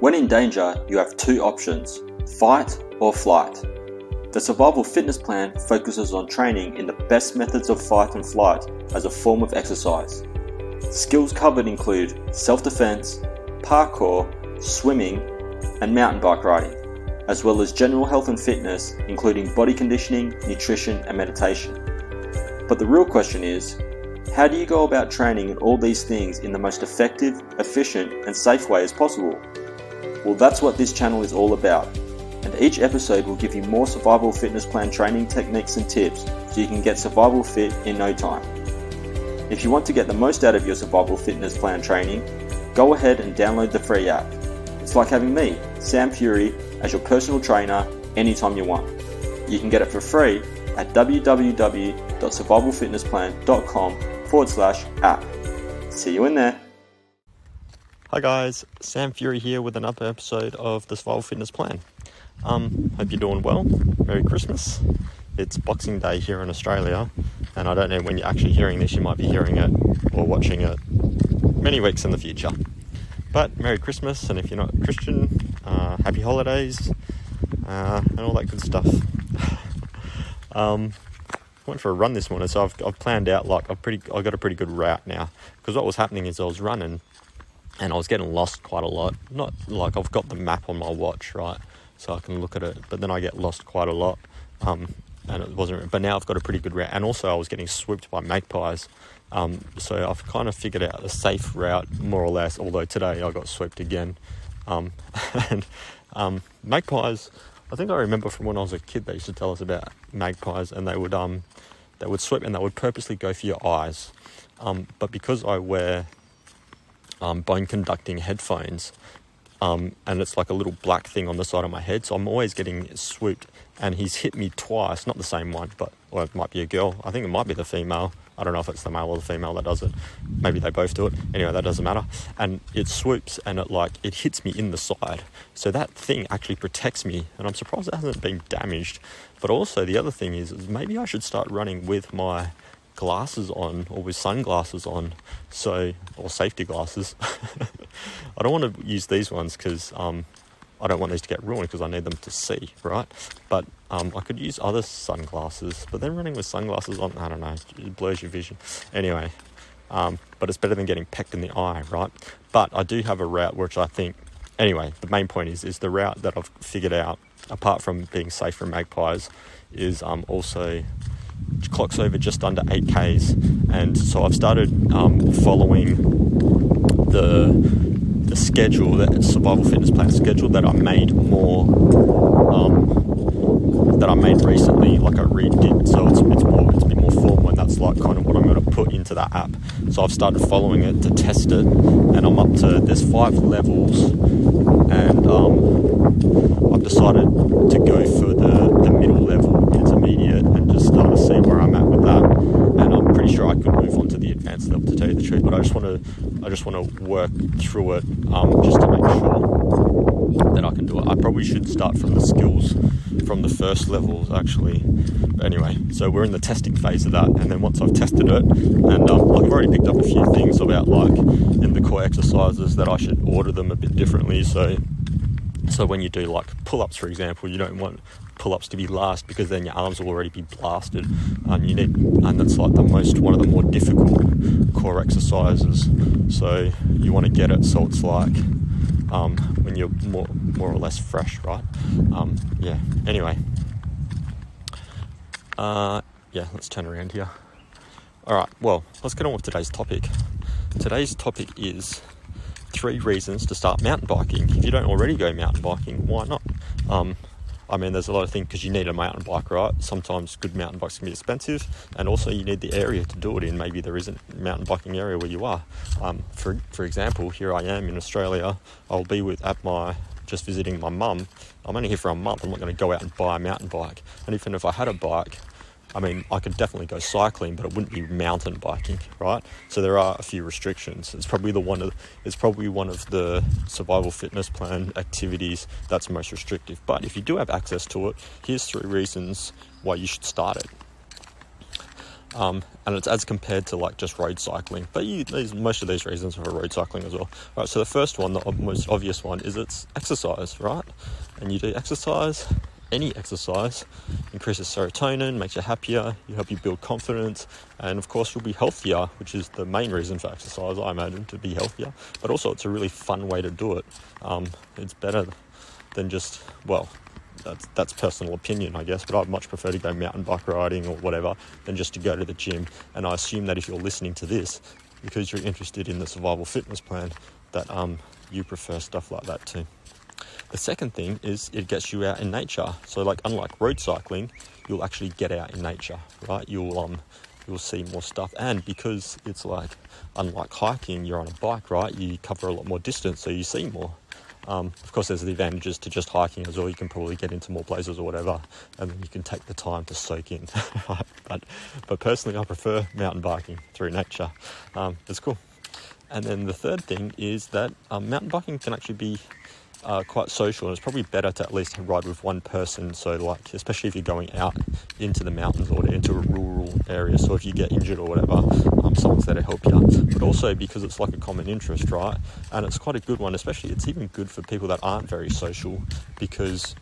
When in danger, you have two options fight or flight. The Survival Fitness Plan focuses on training in the best methods of fight and flight as a form of exercise. Skills covered include self defense, parkour, swimming, and mountain bike riding, as well as general health and fitness, including body conditioning, nutrition, and meditation. But the real question is how do you go about training in all these things in the most effective, efficient, and safe way as possible? Well, that's what this channel is all about. And each episode will give you more survival fitness plan training techniques and tips so you can get survival fit in no time. If you want to get the most out of your survival fitness plan training, go ahead and download the free app. It's like having me, Sam Fury, as your personal trainer anytime you want. You can get it for free at www.survivalfitnessplan.com forward slash app. See you in there. Hi guys, Sam Fury here with another episode of the Survival Fitness Plan. Um, hope you're doing well. Merry Christmas. It's Boxing Day here in Australia, and I don't know when you're actually hearing this, you might be hearing it or watching it many weeks in the future. But Merry Christmas, and if you're not Christian, uh, Happy Holidays, uh, and all that good stuff. um, went for a run this morning, so I've, I've planned out like I've pretty I got a pretty good route now. Because what was happening is I was running, and I was getting lost quite a lot. Not like I've got the map on my watch, right, so I can look at it, but then I get lost quite a lot. Um, and it wasn't. But now I've got a pretty good route, and also I was getting swooped by magpies. Um, so I've kind of figured out a safe route, more or less. Although today I got swooped again, um, and um, magpies. I think I remember from when I was a kid they used to tell us about magpies, and they would um, they would swoop and they would purposely go for your eyes. Um, but because I wear um, bone conducting headphones, um, and it's like a little black thing on the side of my head. So I'm always getting swooped, and he's hit me twice, not the same one, but or it might be a girl. I think it might be the female. I don't know if it's the male or the female that does it. Maybe they both do it. Anyway, that doesn't matter. And it swoops and it like it hits me in the side. So that thing actually protects me, and I'm surprised it hasn't been damaged. But also the other thing is, is maybe I should start running with my glasses on or with sunglasses on so or safety glasses. I don't want to use these ones because um, i don't want these to get ruined because i need them to see right? But um, i could use other sunglasses but then running with sunglasses on i don't know it blurs your vision. Anyway um, but it's better than getting pecked in the eye right? But i do have a route which i think anyway the main point is is the route that i've figured out apart from being safe from magpies is um, also clocks over just under 8Ks. And so I've started um, following the, the schedule, that survival fitness plan schedule that I made more, um, that I made recently, like I redid. It, so it's, it's more, it's a bit more formal and that's like kind of what I'm going to put into that app. So I've started following it to test it and I'm up to, there's five levels and um, I've decided to go for the, the middle level intermediate and see where I'm at with that. And I'm pretty sure I could move on to the advanced level to tell you the truth, but I just want to I just want to work through it um, just to make sure that I can do it. I probably should start from the skills from the first levels actually. But anyway, so we're in the testing phase of that, and then once I've tested it, and um, I've already picked up a few things about like in the core exercises that I should order them a bit differently. So so when you do like pull-ups, for example, you don't want pull-ups to be last because then your arms will already be blasted. And you need, and that's like the most one of the more difficult core exercises. So you want to get it so it's like um, when you're more more or less fresh, right? Um, yeah. Anyway, uh, yeah. Let's turn around here. All right. Well, let's get on with today's topic. Today's topic is three reasons to start mountain biking. If you don't already go mountain biking, why not? Um, I mean, there's a lot of things because you need a mountain bike, right? Sometimes good mountain bikes can be expensive, and also you need the area to do it in. Maybe there isn't a mountain biking area where you are. Um, for for example, here I am in Australia. I'll be with at my just visiting my mum. I'm only here for a month. I'm not going to go out and buy a mountain bike. And even if I had a bike, I mean, I could definitely go cycling, but it wouldn't be mountain biking, right? So there are a few restrictions. It's probably the one of it's probably one of the survival fitness plan activities that's most restrictive. But if you do have access to it, here's three reasons why you should start it. Um, and it's as compared to like just road cycling. But you, these, most of these reasons are for road cycling as well. Right. So the first one, the most obvious one, is it's exercise, right? And you do exercise. Any exercise increases serotonin, makes you happier, you help you build confidence, and of course you'll be healthier, which is the main reason for exercise, I imagine, to be healthier. But also it's a really fun way to do it. Um, it's better than just well, that's that's personal opinion, I guess. But I'd much prefer to go mountain bike riding or whatever than just to go to the gym. And I assume that if you're listening to this, because you're interested in the survival fitness plan, that um, you prefer stuff like that too. The second thing is it gets you out in nature. So like unlike road cycling, you'll actually get out in nature, right? You'll um you'll see more stuff and because it's like unlike hiking, you're on a bike, right? You cover a lot more distance, so you see more. Um, of course, there's the advantages to just hiking as well. You can probably get into more places or whatever, and then you can take the time to soak in. but, but personally, I prefer mountain biking through nature. Um, it's cool. And then the third thing is that um, mountain biking can actually be uh, quite social, and it's probably better to at least ride with one person. So, like, especially if you're going out into the mountains or into a rural area. So, if you get injured or whatever, um, someone's there to help you. But also because it's like a common interest, right? And it's quite a good one, especially it's even good for people that aren't very social because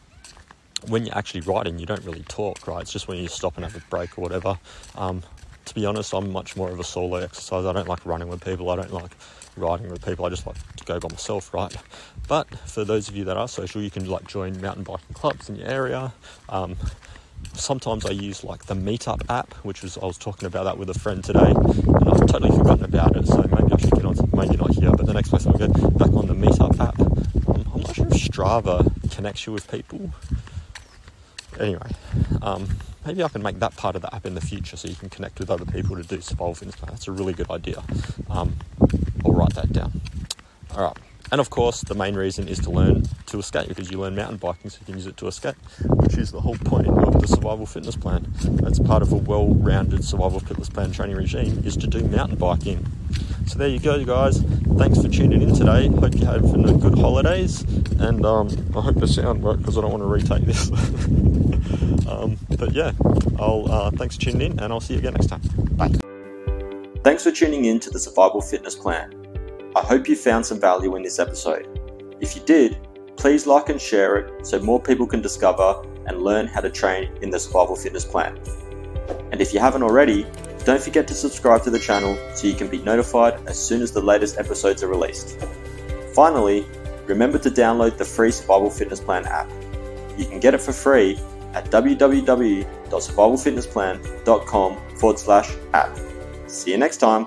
when you're actually riding, you don't really talk, right? It's just when you stop and have a break or whatever. Um, to be honest, I'm much more of a solo exercise. I don't like running with people. I don't like riding with people. I just like to go by myself, right? But for those of you that are social, you can like join mountain biking clubs in your area. Um, sometimes I use like the Meetup app, which was I was talking about that with a friend today, and I've totally forgotten about it. So maybe I should get on. Maybe not here, but the next place I'll go back on the Meetup app. Um, I'm not sure if Strava connects you with people. Anyway, um, maybe I can make that part of the app in the future so you can connect with other people to do survival fitness. That's a really good idea. Um, I'll write that down. All right. And of course, the main reason is to learn to escape because you learn mountain biking so you can use it to escape, which is the whole point of the survival fitness plan. That's part of a well rounded survival fitness plan training regime is to do mountain biking. So there you go, guys. Thanks for tuning in today. Hope you had good holidays, and um, I hope the sound worked because I don't want to retake this. um, but yeah, I'll uh, thanks for tuning in, and I'll see you again next time. Bye. Thanks for tuning in to the Survival Fitness Plan. I hope you found some value in this episode. If you did, please like and share it so more people can discover and learn how to train in the Survival Fitness Plan. And if you haven't already, don't forget to subscribe to the channel so you can be notified as soon as the latest episodes are released. Finally, remember to download the free Survival Fitness Plan app. You can get it for free at www.survivalfitnessplan.com forward slash app. See you next time.